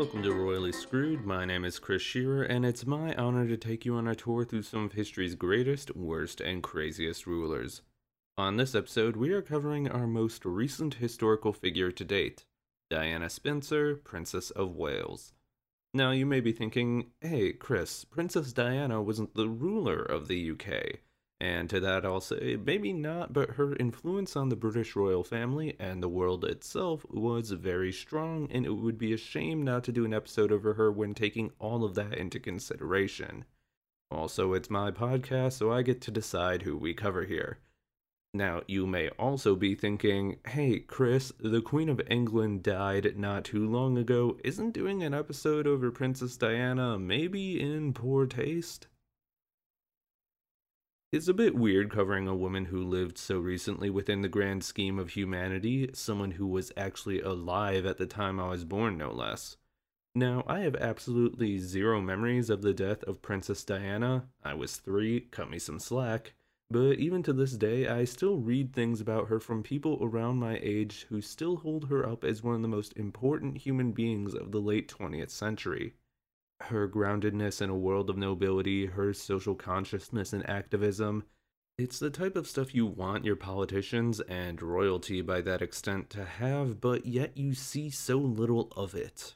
Welcome to Royally Screwed. My name is Chris Shearer, and it's my honor to take you on a tour through some of history's greatest, worst, and craziest rulers. On this episode, we are covering our most recent historical figure to date Diana Spencer, Princess of Wales. Now, you may be thinking, hey, Chris, Princess Diana wasn't the ruler of the UK. And to that I'll say, maybe not, but her influence on the British royal family and the world itself was very strong, and it would be a shame not to do an episode over her when taking all of that into consideration. Also, it's my podcast, so I get to decide who we cover here. Now, you may also be thinking, hey, Chris, the Queen of England died not too long ago. Isn't doing an episode over Princess Diana maybe in poor taste? It's a bit weird covering a woman who lived so recently within the grand scheme of humanity, someone who was actually alive at the time I was born, no less. Now, I have absolutely zero memories of the death of Princess Diana. I was three, cut me some slack. But even to this day, I still read things about her from people around my age who still hold her up as one of the most important human beings of the late 20th century her groundedness in a world of nobility, her social consciousness and activism. It's the type of stuff you want your politicians and royalty by that extent to have, but yet you see so little of it.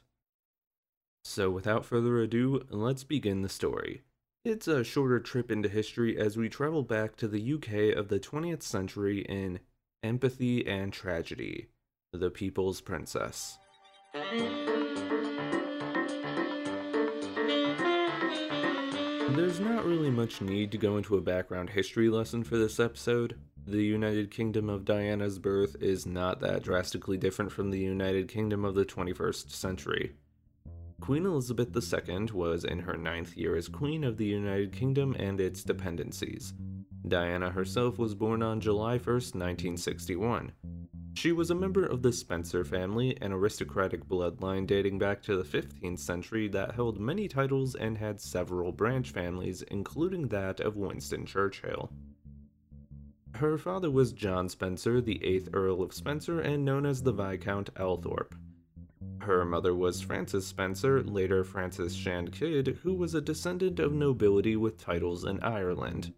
So, without further ado, let's begin the story. It's a shorter trip into history as we travel back to the UK of the 20th century in Empathy and Tragedy The People's Princess. There's not really much need to go into a background history lesson for this episode. The United Kingdom of Diana's birth is not that drastically different from the United Kingdom of the 21st century. Queen Elizabeth II was in her ninth year as Queen of the United Kingdom and its dependencies. Diana herself was born on July 1, 1961. She was a member of the Spencer family, an aristocratic bloodline dating back to the 15th century that held many titles and had several branch families, including that of Winston Churchill. Her father was John Spencer, the 8th Earl of Spencer, and known as the Viscount Althorp. Her mother was Frances Spencer, later Frances Shand Kidd, who was a descendant of nobility with titles in Ireland.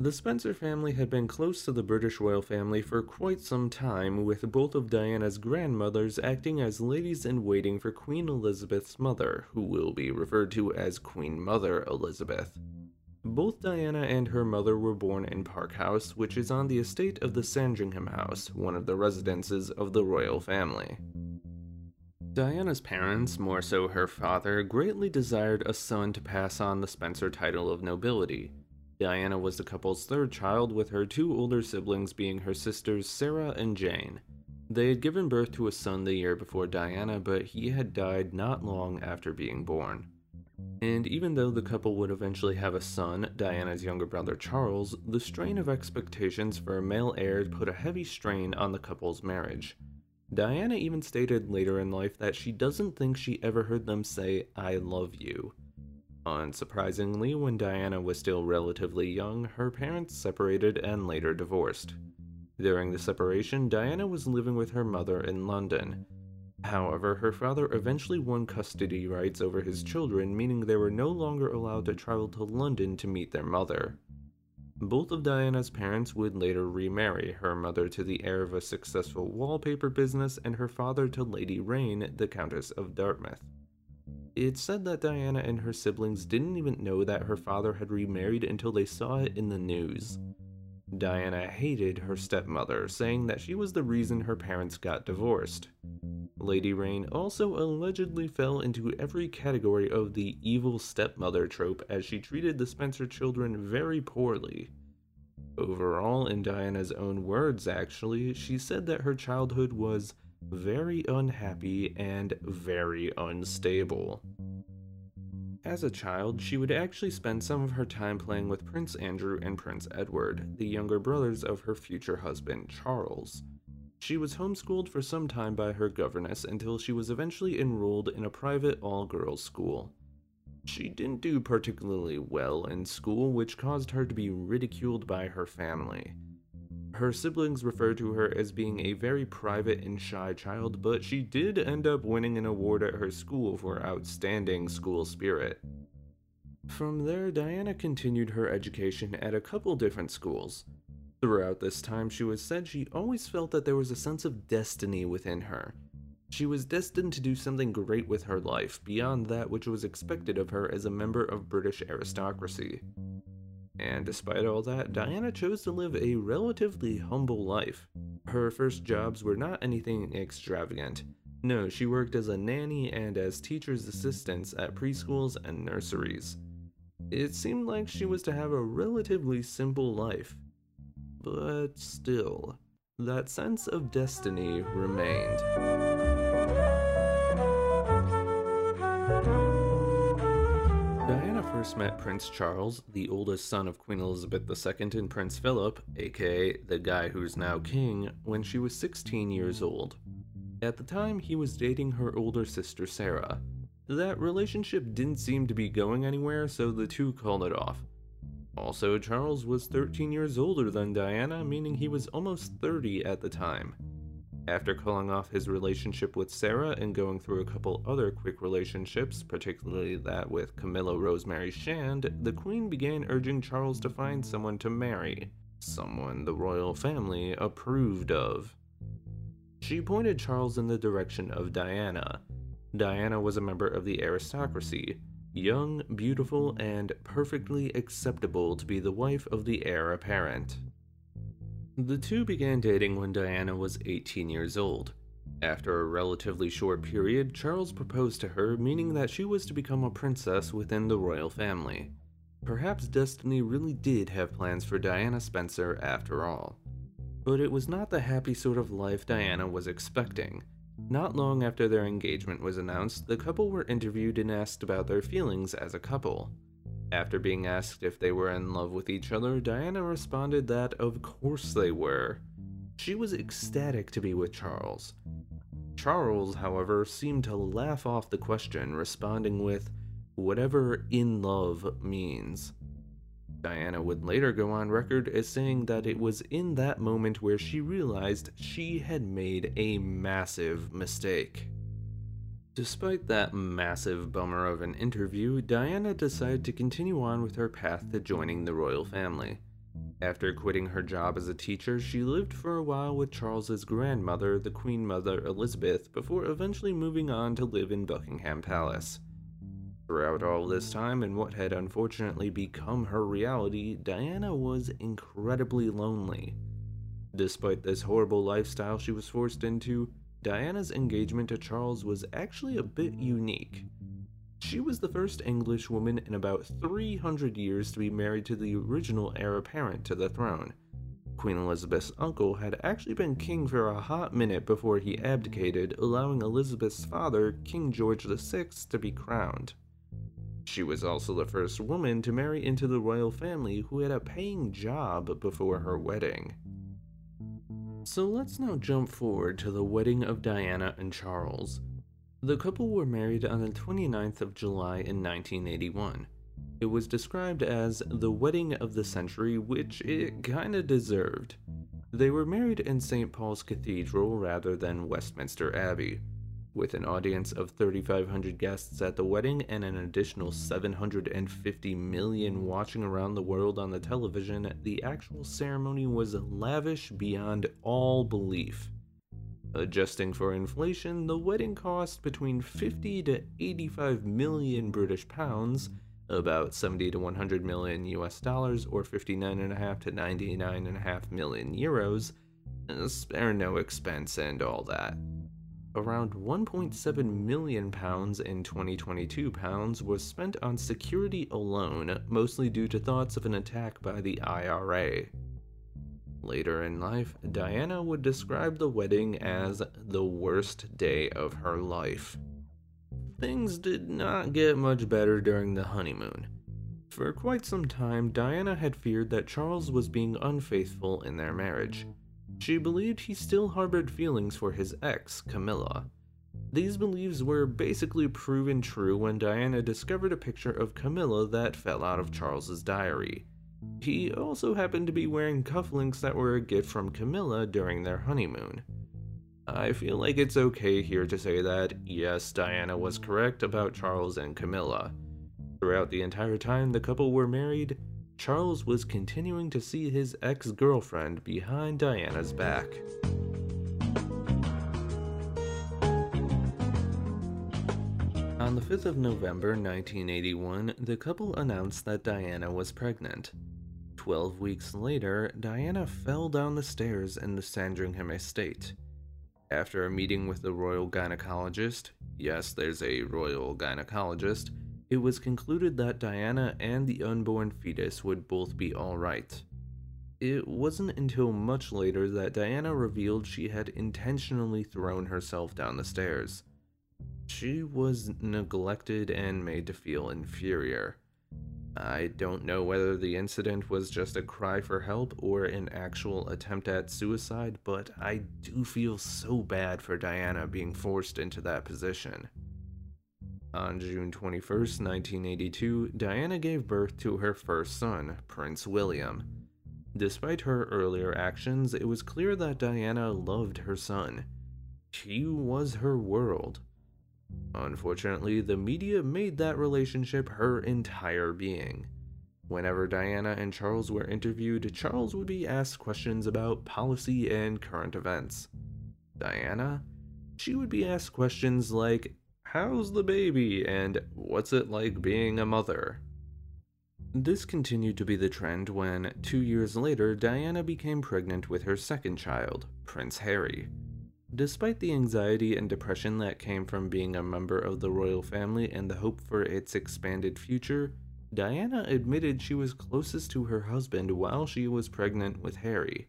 The Spencer family had been close to the British royal family for quite some time, with both of Diana's grandmothers acting as ladies in waiting for Queen Elizabeth's mother, who will be referred to as Queen Mother Elizabeth. Both Diana and her mother were born in Park House, which is on the estate of the Sandringham House, one of the residences of the royal family. Diana's parents, more so her father, greatly desired a son to pass on the Spencer title of nobility. Diana was the couple's third child, with her two older siblings being her sisters Sarah and Jane. They had given birth to a son the year before Diana, but he had died not long after being born. And even though the couple would eventually have a son, Diana's younger brother Charles, the strain of expectations for a male heir put a heavy strain on the couple's marriage. Diana even stated later in life that she doesn't think she ever heard them say, I love you. Unsurprisingly, when Diana was still relatively young, her parents separated and later divorced. During the separation, Diana was living with her mother in London. However, her father eventually won custody rights over his children, meaning they were no longer allowed to travel to London to meet their mother. Both of Diana's parents would later remarry, her mother to the heir of a successful wallpaper business, and her father to Lady Raine, the Countess of Dartmouth. It's said that Diana and her siblings didn't even know that her father had remarried until they saw it in the news. Diana hated her stepmother, saying that she was the reason her parents got divorced. Lady Raine also allegedly fell into every category of the evil stepmother trope as she treated the Spencer children very poorly. Overall, in Diana's own words, actually, she said that her childhood was very unhappy and very unstable. As a child, she would actually spend some of her time playing with Prince Andrew and Prince Edward, the younger brothers of her future husband, Charles. She was homeschooled for some time by her governess until she was eventually enrolled in a private all girls school. She didn't do particularly well in school, which caused her to be ridiculed by her family. Her siblings refer to her as being a very private and shy child, but she did end up winning an award at her school for outstanding school spirit. From there, Diana continued her education at a couple different schools. Throughout this time, she was said she always felt that there was a sense of destiny within her. She was destined to do something great with her life beyond that which was expected of her as a member of British aristocracy. And despite all that, Diana chose to live a relatively humble life. Her first jobs were not anything extravagant. No, she worked as a nanny and as teacher's assistants at preschools and nurseries. It seemed like she was to have a relatively simple life. But still, that sense of destiny remained. First met Prince Charles, the oldest son of Queen Elizabeth II and Prince Philip, aka the guy who's now king, when she was 16 years old. At the time, he was dating her older sister Sarah. That relationship didn't seem to be going anywhere, so the two called it off. Also, Charles was 13 years older than Diana, meaning he was almost 30 at the time. After calling off his relationship with Sarah and going through a couple other quick relationships, particularly that with Camilla Rosemary Shand, the Queen began urging Charles to find someone to marry, someone the royal family approved of. She pointed Charles in the direction of Diana. Diana was a member of the aristocracy, young, beautiful, and perfectly acceptable to be the wife of the heir apparent. The two began dating when Diana was 18 years old. After a relatively short period, Charles proposed to her, meaning that she was to become a princess within the royal family. Perhaps destiny really did have plans for Diana Spencer after all. But it was not the happy sort of life Diana was expecting. Not long after their engagement was announced, the couple were interviewed and asked about their feelings as a couple. After being asked if they were in love with each other, Diana responded that of course they were. She was ecstatic to be with Charles. Charles, however, seemed to laugh off the question, responding with, whatever in love means. Diana would later go on record as saying that it was in that moment where she realized she had made a massive mistake. Despite that massive bummer of an interview, Diana decided to continue on with her path to joining the royal family. After quitting her job as a teacher, she lived for a while with Charles's grandmother, the Queen Mother Elizabeth, before eventually moving on to live in Buckingham Palace. Throughout all this time, and what had unfortunately become her reality, Diana was incredibly lonely. Despite this horrible lifestyle she was forced into, Diana's engagement to Charles was actually a bit unique. She was the first English woman in about 300 years to be married to the original heir apparent to the throne. Queen Elizabeth's uncle had actually been king for a hot minute before he abdicated, allowing Elizabeth's father, King George VI, to be crowned. She was also the first woman to marry into the royal family who had a paying job before her wedding. So let's now jump forward to the wedding of Diana and Charles. The couple were married on the 29th of July in 1981. It was described as the wedding of the century, which it kinda deserved. They were married in St. Paul's Cathedral rather than Westminster Abbey. With an audience of 3,500 guests at the wedding and an additional 750 million watching around the world on the television, the actual ceremony was lavish beyond all belief. Adjusting for inflation, the wedding cost between 50 to 85 million British pounds, about 70 to 100 million US dollars, or 59.5 to 99.5 million euros, uh, spare no expense and all that around 1.7 million pounds in 2022 pounds was spent on security alone, mostly due to thoughts of an attack by the IRA. Later in life, Diana would describe the wedding as the worst day of her life. Things did not get much better during the honeymoon. For quite some time, Diana had feared that Charles was being unfaithful in their marriage. She believed he still harbored feelings for his ex, Camilla. These beliefs were basically proven true when Diana discovered a picture of Camilla that fell out of Charles's diary. He also happened to be wearing cufflinks that were a gift from Camilla during their honeymoon. I feel like it's okay here to say that, yes, Diana was correct about Charles and Camilla. Throughout the entire time the couple were married, Charles was continuing to see his ex girlfriend behind Diana's back. On the 5th of November 1981, the couple announced that Diana was pregnant. Twelve weeks later, Diana fell down the stairs in the Sandringham estate. After a meeting with the royal gynecologist, yes, there's a royal gynecologist, it was concluded that Diana and the unborn fetus would both be alright. It wasn't until much later that Diana revealed she had intentionally thrown herself down the stairs. She was neglected and made to feel inferior. I don't know whether the incident was just a cry for help or an actual attempt at suicide, but I do feel so bad for Diana being forced into that position. On June 21, 1982, Diana gave birth to her first son, Prince William. Despite her earlier actions, it was clear that Diana loved her son. He was her world. Unfortunately, the media made that relationship her entire being. Whenever Diana and Charles were interviewed, Charles would be asked questions about policy and current events. Diana? She would be asked questions like, How's the baby? and What's it like being a mother? This continued to be the trend when, two years later, Diana became pregnant with her second child, Prince Harry. Despite the anxiety and depression that came from being a member of the royal family and the hope for its expanded future, Diana admitted she was closest to her husband while she was pregnant with Harry.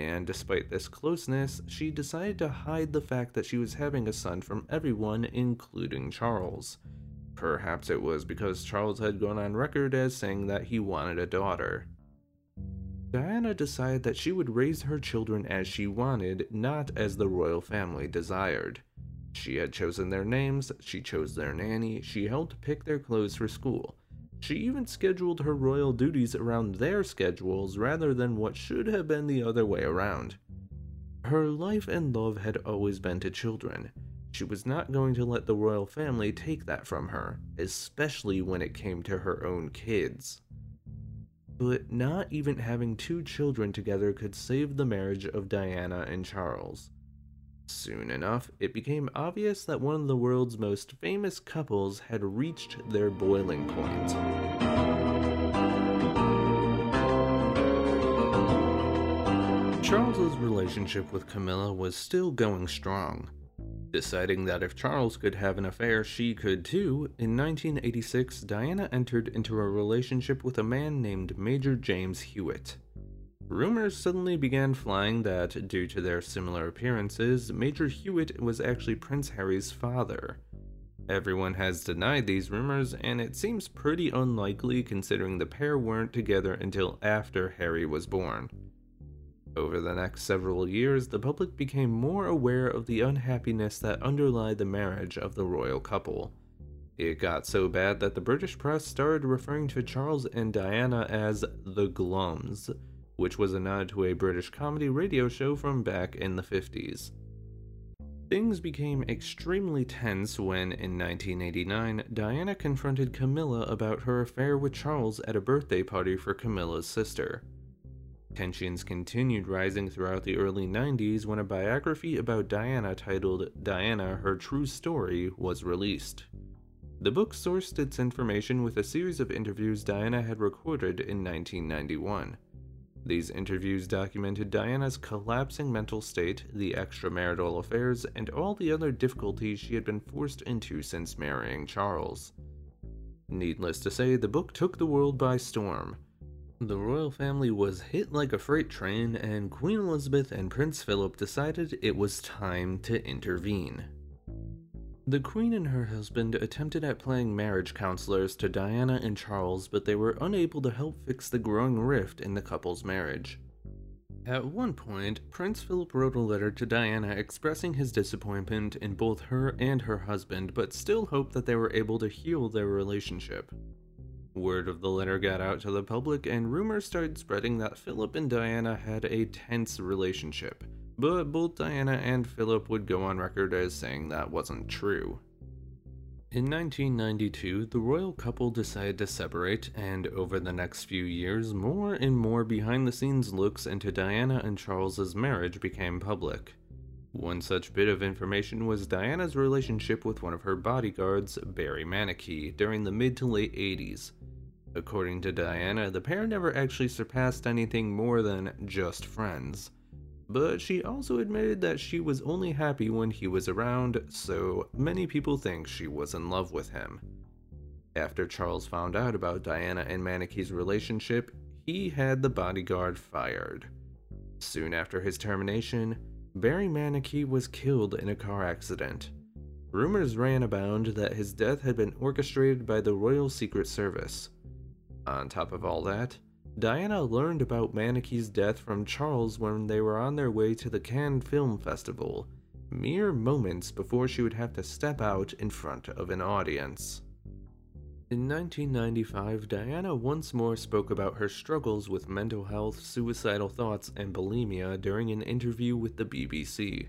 And despite this closeness, she decided to hide the fact that she was having a son from everyone, including Charles. Perhaps it was because Charles had gone on record as saying that he wanted a daughter. Diana decided that she would raise her children as she wanted, not as the royal family desired. She had chosen their names, she chose their nanny, she helped pick their clothes for school. She even scheduled her royal duties around their schedules rather than what should have been the other way around. Her life and love had always been to children. She was not going to let the royal family take that from her, especially when it came to her own kids but not even having two children together could save the marriage of Diana and Charles. Soon enough, it became obvious that one of the world's most famous couples had reached their boiling point. Charles's relationship with Camilla was still going strong. Deciding that if Charles could have an affair, she could too, in 1986, Diana entered into a relationship with a man named Major James Hewitt. Rumors suddenly began flying that, due to their similar appearances, Major Hewitt was actually Prince Harry's father. Everyone has denied these rumors, and it seems pretty unlikely considering the pair weren't together until after Harry was born. Over the next several years, the public became more aware of the unhappiness that underlied the marriage of the royal couple. It got so bad that the British press started referring to Charles and Diana as the Glums, which was a nod to a British comedy radio show from back in the 50s. Things became extremely tense when, in 1989, Diana confronted Camilla about her affair with Charles at a birthday party for Camilla's sister. Tensions continued rising throughout the early 90s when a biography about Diana titled Diana Her True Story was released. The book sourced its information with a series of interviews Diana had recorded in 1991. These interviews documented Diana's collapsing mental state, the extramarital affairs, and all the other difficulties she had been forced into since marrying Charles. Needless to say, the book took the world by storm. The royal family was hit like a freight train, and Queen Elizabeth and Prince Philip decided it was time to intervene. The Queen and her husband attempted at playing marriage counselors to Diana and Charles, but they were unable to help fix the growing rift in the couple's marriage. At one point, Prince Philip wrote a letter to Diana expressing his disappointment in both her and her husband, but still hoped that they were able to heal their relationship. Word of the letter got out to the public, and rumors started spreading that Philip and Diana had a tense relationship, but both Diana and Philip would go on record as saying that wasn't true. In 1992, the royal couple decided to separate, and over the next few years, more and more behind the scenes looks into Diana and Charles's marriage became public. One such bit of information was Diana's relationship with one of her bodyguards, Barry Mannakee, during the mid to late 80s. According to Diana, the pair never actually surpassed anything more than just friends. But she also admitted that she was only happy when he was around, so many people think she was in love with him. After Charles found out about Diana and Mannakee's relationship, he had the bodyguard fired. Soon after his termination, Barry Manickey was killed in a car accident. Rumors ran abound that his death had been orchestrated by the Royal Secret Service. On top of all that, Diana learned about Mannakee's death from Charles when they were on their way to the Cannes Film Festival, mere moments before she would have to step out in front of an audience. In 1995, Diana once more spoke about her struggles with mental health, suicidal thoughts, and bulimia during an interview with the BBC.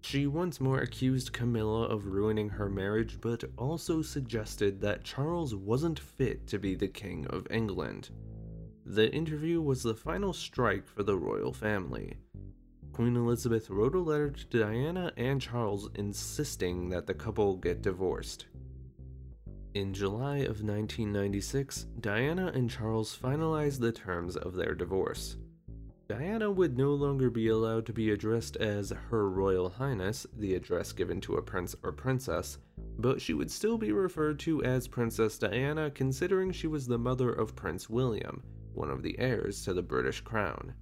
She once more accused Camilla of ruining her marriage, but also suggested that Charles wasn't fit to be the King of England. The interview was the final strike for the royal family. Queen Elizabeth wrote a letter to Diana and Charles insisting that the couple get divorced. In July of 1996, Diana and Charles finalized the terms of their divorce. Diana would no longer be allowed to be addressed as Her Royal Highness, the address given to a prince or princess, but she would still be referred to as Princess Diana considering she was the mother of Prince William, one of the heirs to the British crown.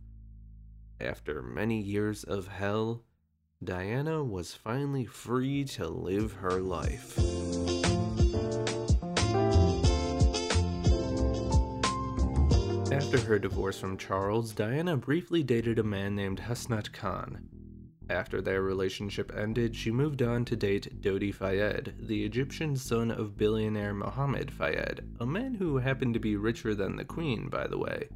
After many years of hell, Diana was finally free to live her life. After her divorce from Charles, Diana briefly dated a man named Hasnat Khan. After their relationship ended, she moved on to date Dodi Fayed, the Egyptian son of billionaire Mohammed Fayed, a man who happened to be richer than the queen, by the way.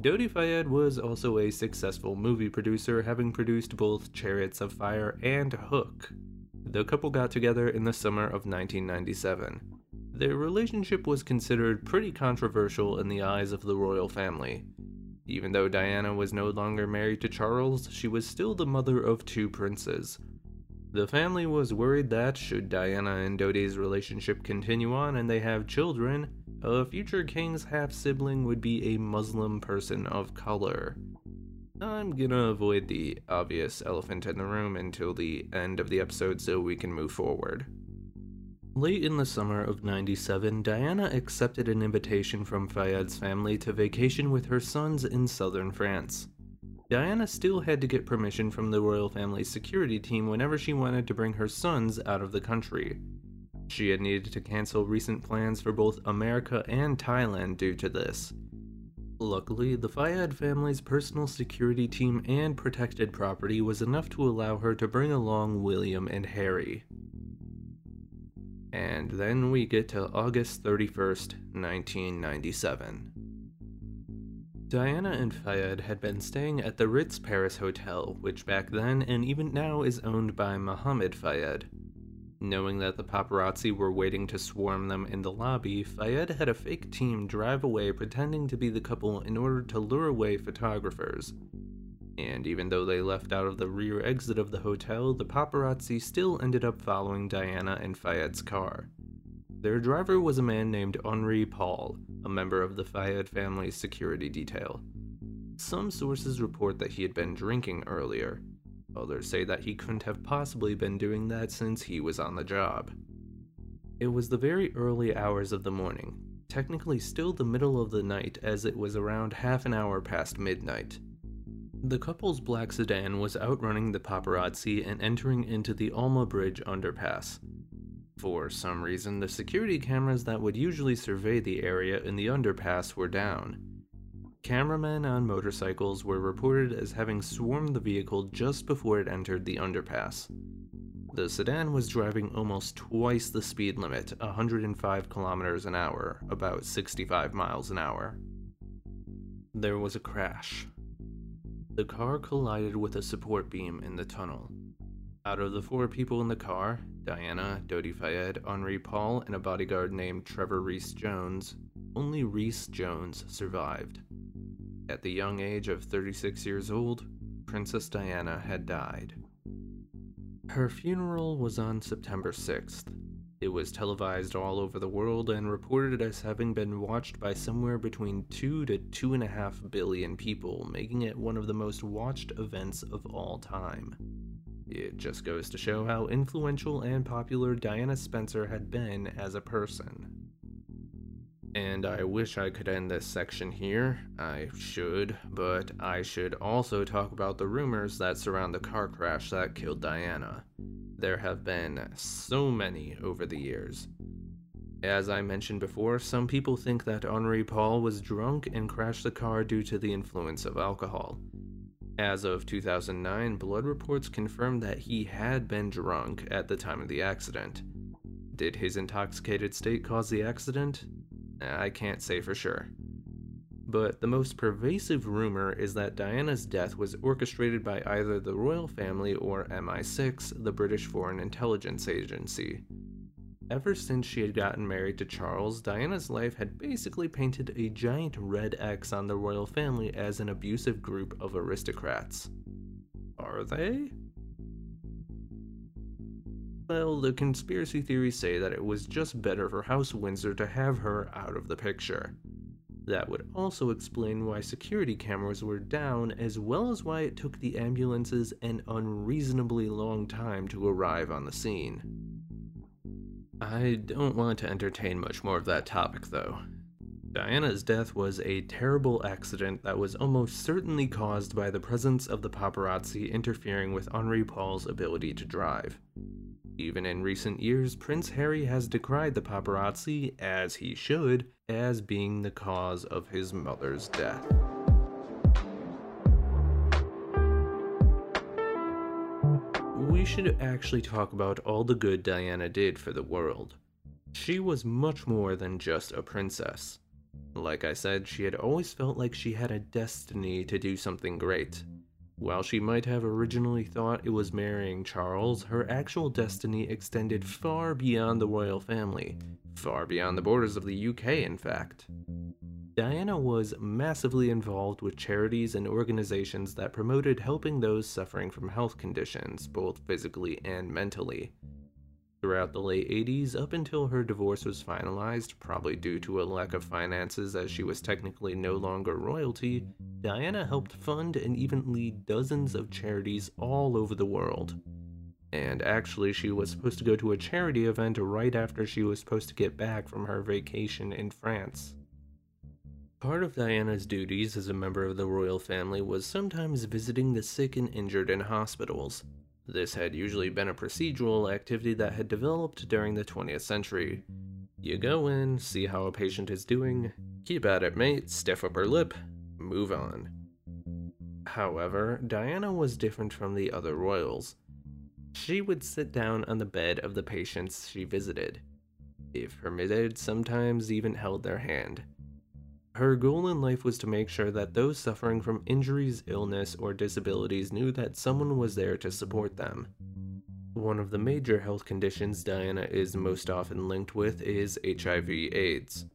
Dodi Fayed was also a successful movie producer, having produced both Chariots of Fire and Hook. The couple got together in the summer of 1997. Their relationship was considered pretty controversial in the eyes of the royal family. Even though Diana was no longer married to Charles, she was still the mother of two princes. The family was worried that, should Diana and Dodi's relationship continue on and they have children, a future king's half sibling would be a Muslim person of color. I'm gonna avoid the obvious elephant in the room until the end of the episode so we can move forward. Late in the summer of 97, Diana accepted an invitation from Fayed's family to vacation with her sons in southern France. Diana still had to get permission from the royal family's security team whenever she wanted to bring her sons out of the country. She had needed to cancel recent plans for both America and Thailand due to this. Luckily, the Fayed family's personal security team and protected property was enough to allow her to bring along William and Harry. And then we get to August 31st, 1997. Diana and Fayed had been staying at the Ritz Paris Hotel, which back then and even now is owned by Mohammed Fayed. Knowing that the paparazzi were waiting to swarm them in the lobby, Fayed had a fake team drive away pretending to be the couple in order to lure away photographers and even though they left out of the rear exit of the hotel, the paparazzi still ended up following Diana and Fayed's car. Their driver was a man named Henri Paul, a member of the Fayed family's security detail. Some sources report that he had been drinking earlier. Others say that he couldn't have possibly been doing that since he was on the job. It was the very early hours of the morning, technically still the middle of the night as it was around half an hour past midnight. The couple's black sedan was outrunning the paparazzi and entering into the Alma Bridge underpass. For some reason, the security cameras that would usually survey the area in the underpass were down. Cameramen on motorcycles were reported as having swarmed the vehicle just before it entered the underpass. The sedan was driving almost twice the speed limit, 105 kilometers an hour, about 65 miles an hour. There was a crash. The car collided with a support beam in the tunnel. Out of the four people in the car, Diana, Dodi Fayed, Henri Paul, and a bodyguard named Trevor Rees Jones, only Rees Jones survived. At the young age of 36 years old, Princess Diana had died. Her funeral was on September 6th. It was televised all over the world and reported as having been watched by somewhere between 2 to 2.5 billion people, making it one of the most watched events of all time. It just goes to show how influential and popular Diana Spencer had been as a person. And I wish I could end this section here. I should, but I should also talk about the rumors that surround the car crash that killed Diana. There have been so many over the years. As I mentioned before, some people think that Henri Paul was drunk and crashed the car due to the influence of alcohol. As of 2009, blood reports confirmed that he had been drunk at the time of the accident. Did his intoxicated state cause the accident? I can't say for sure. But the most pervasive rumor is that Diana's death was orchestrated by either the royal family or MI6, the British Foreign Intelligence Agency. Ever since she had gotten married to Charles, Diana's life had basically painted a giant red X on the royal family as an abusive group of aristocrats. Are they? Well, the conspiracy theories say that it was just better for House Windsor to have her out of the picture. That would also explain why security cameras were down, as well as why it took the ambulances an unreasonably long time to arrive on the scene. I don't want to entertain much more of that topic, though. Diana's death was a terrible accident that was almost certainly caused by the presence of the paparazzi interfering with Henri Paul's ability to drive. Even in recent years, Prince Harry has decried the paparazzi, as he should, as being the cause of his mother's death. we should actually talk about all the good Diana did for the world. She was much more than just a princess. Like I said, she had always felt like she had a destiny to do something great. While she might have originally thought it was marrying Charles, her actual destiny extended far beyond the royal family, far beyond the borders of the UK, in fact. Diana was massively involved with charities and organizations that promoted helping those suffering from health conditions, both physically and mentally. Throughout the late 80s, up until her divorce was finalized, probably due to a lack of finances as she was technically no longer royalty, Diana helped fund and even lead dozens of charities all over the world. And actually, she was supposed to go to a charity event right after she was supposed to get back from her vacation in France. Part of Diana's duties as a member of the royal family was sometimes visiting the sick and injured in hospitals. This had usually been a procedural activity that had developed during the 20th century. You go in, see how a patient is doing, keep at it, mate, stiff upper lip, move on. However, Diana was different from the other royals. She would sit down on the bed of the patients she visited. If permitted, sometimes even held their hand. Her goal in life was to make sure that those suffering from injuries, illness, or disabilities knew that someone was there to support them. One of the major health conditions Diana is most often linked with is HIV/AIDS.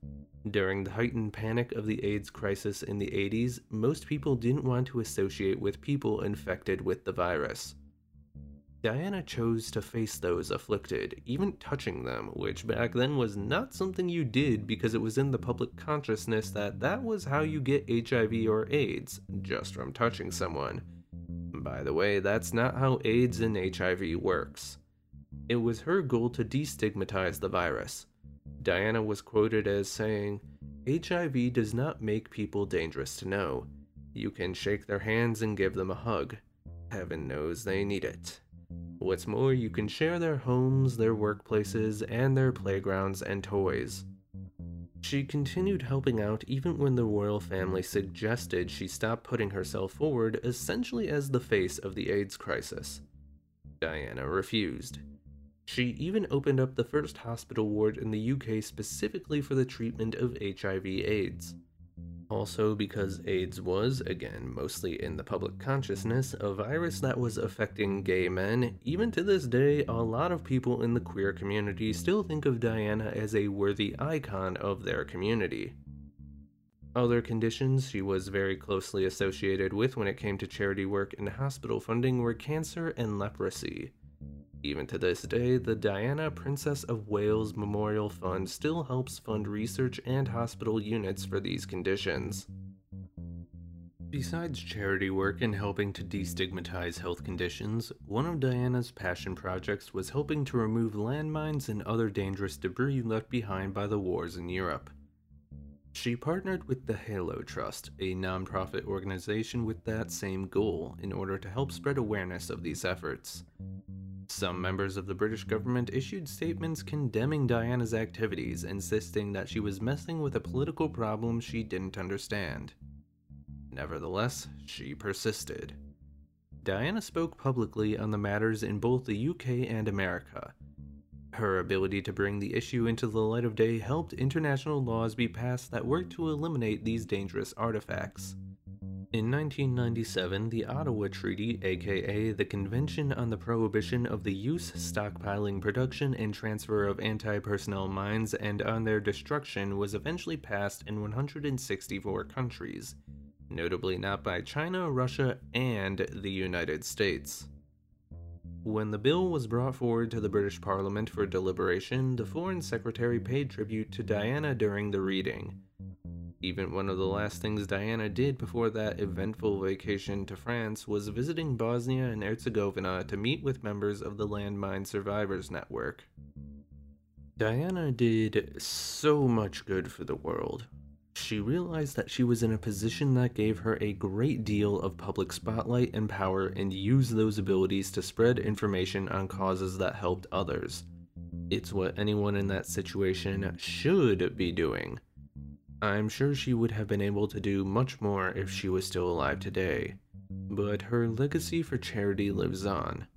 During the heightened panic of the AIDS crisis in the 80s, most people didn't want to associate with people infected with the virus. Diana chose to face those afflicted, even touching them, which back then was not something you did because it was in the public consciousness that that was how you get HIV or AIDS, just from touching someone. By the way, that's not how AIDS and HIV works. It was her goal to destigmatize the virus. Diana was quoted as saying, HIV does not make people dangerous to know. You can shake their hands and give them a hug. Heaven knows they need it. What's more, you can share their homes, their workplaces, and their playgrounds and toys. She continued helping out even when the royal family suggested she stop putting herself forward essentially as the face of the AIDS crisis. Diana refused. She even opened up the first hospital ward in the UK specifically for the treatment of HIV AIDS. Also, because AIDS was, again, mostly in the public consciousness, a virus that was affecting gay men, even to this day, a lot of people in the queer community still think of Diana as a worthy icon of their community. Other conditions she was very closely associated with when it came to charity work and hospital funding were cancer and leprosy. Even to this day, the Diana Princess of Wales Memorial Fund still helps fund research and hospital units for these conditions. Besides charity work and helping to destigmatize health conditions, one of Diana's passion projects was helping to remove landmines and other dangerous debris left behind by the wars in Europe. She partnered with the Halo Trust, a nonprofit organization with that same goal, in order to help spread awareness of these efforts. Some members of the British government issued statements condemning Diana's activities, insisting that she was messing with a political problem she didn't understand. Nevertheless, she persisted. Diana spoke publicly on the matters in both the UK and America. Her ability to bring the issue into the light of day helped international laws be passed that worked to eliminate these dangerous artifacts. In 1997, the Ottawa Treaty, aka the Convention on the Prohibition of the Use, Stockpiling, Production, and Transfer of Anti-Personnel Mines and on their destruction was eventually passed in 164 countries, notably not by China, Russia, and the United States. When the bill was brought forward to the British Parliament for deliberation, the Foreign Secretary paid tribute to Diana during the reading, even one of the last things Diana did before that eventful vacation to France was visiting Bosnia and Herzegovina to meet with members of the Landmine Survivors Network. Diana did so much good for the world. She realized that she was in a position that gave her a great deal of public spotlight and power and used those abilities to spread information on causes that helped others. It's what anyone in that situation should be doing. I'm sure she would have been able to do much more if she was still alive today, but her legacy for charity lives on.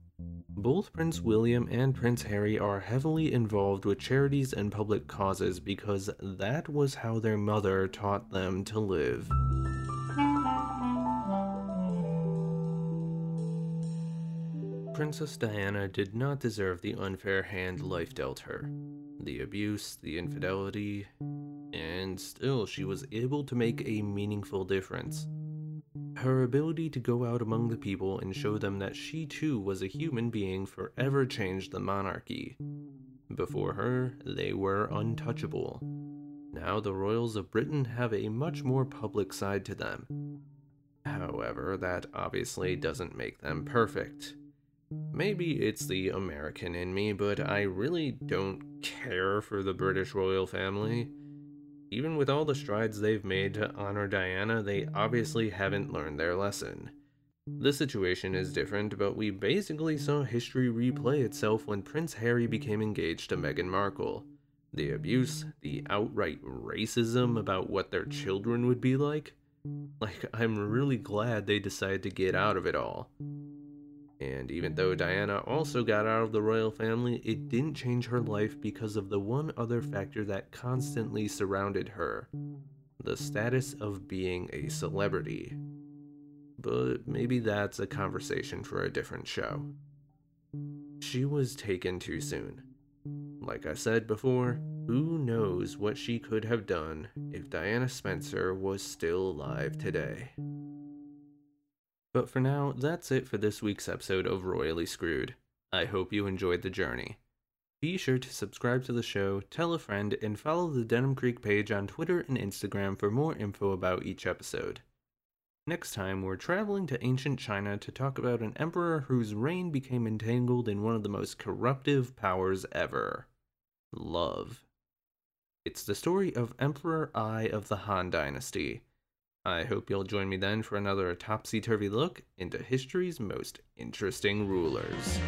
Both Prince William and Prince Harry are heavily involved with charities and public causes because that was how their mother taught them to live. Princess Diana did not deserve the unfair hand life dealt her. The abuse, the infidelity, and still she was able to make a meaningful difference. Her ability to go out among the people and show them that she too was a human being forever changed the monarchy. Before her, they were untouchable. Now the royals of Britain have a much more public side to them. However, that obviously doesn't make them perfect. Maybe it's the American in me, but I really don't care for the British royal family. Even with all the strides they've made to honor Diana, they obviously haven't learned their lesson. The situation is different, but we basically saw history replay itself when Prince Harry became engaged to Meghan Markle. The abuse, the outright racism about what their children would be like. Like, I'm really glad they decided to get out of it all. And even though Diana also got out of the royal family, it didn't change her life because of the one other factor that constantly surrounded her the status of being a celebrity. But maybe that's a conversation for a different show. She was taken too soon. Like I said before, who knows what she could have done if Diana Spencer was still alive today. But for now, that's it for this week's episode of Royally Screwed. I hope you enjoyed the journey. Be sure to subscribe to the show, tell a friend, and follow the Denim Creek page on Twitter and Instagram for more info about each episode. Next time, we're traveling to ancient China to talk about an emperor whose reign became entangled in one of the most corruptive powers ever love. It's the story of Emperor Ai of the Han Dynasty I hope you'll join me then for another topsy turvy look into history's most interesting rulers.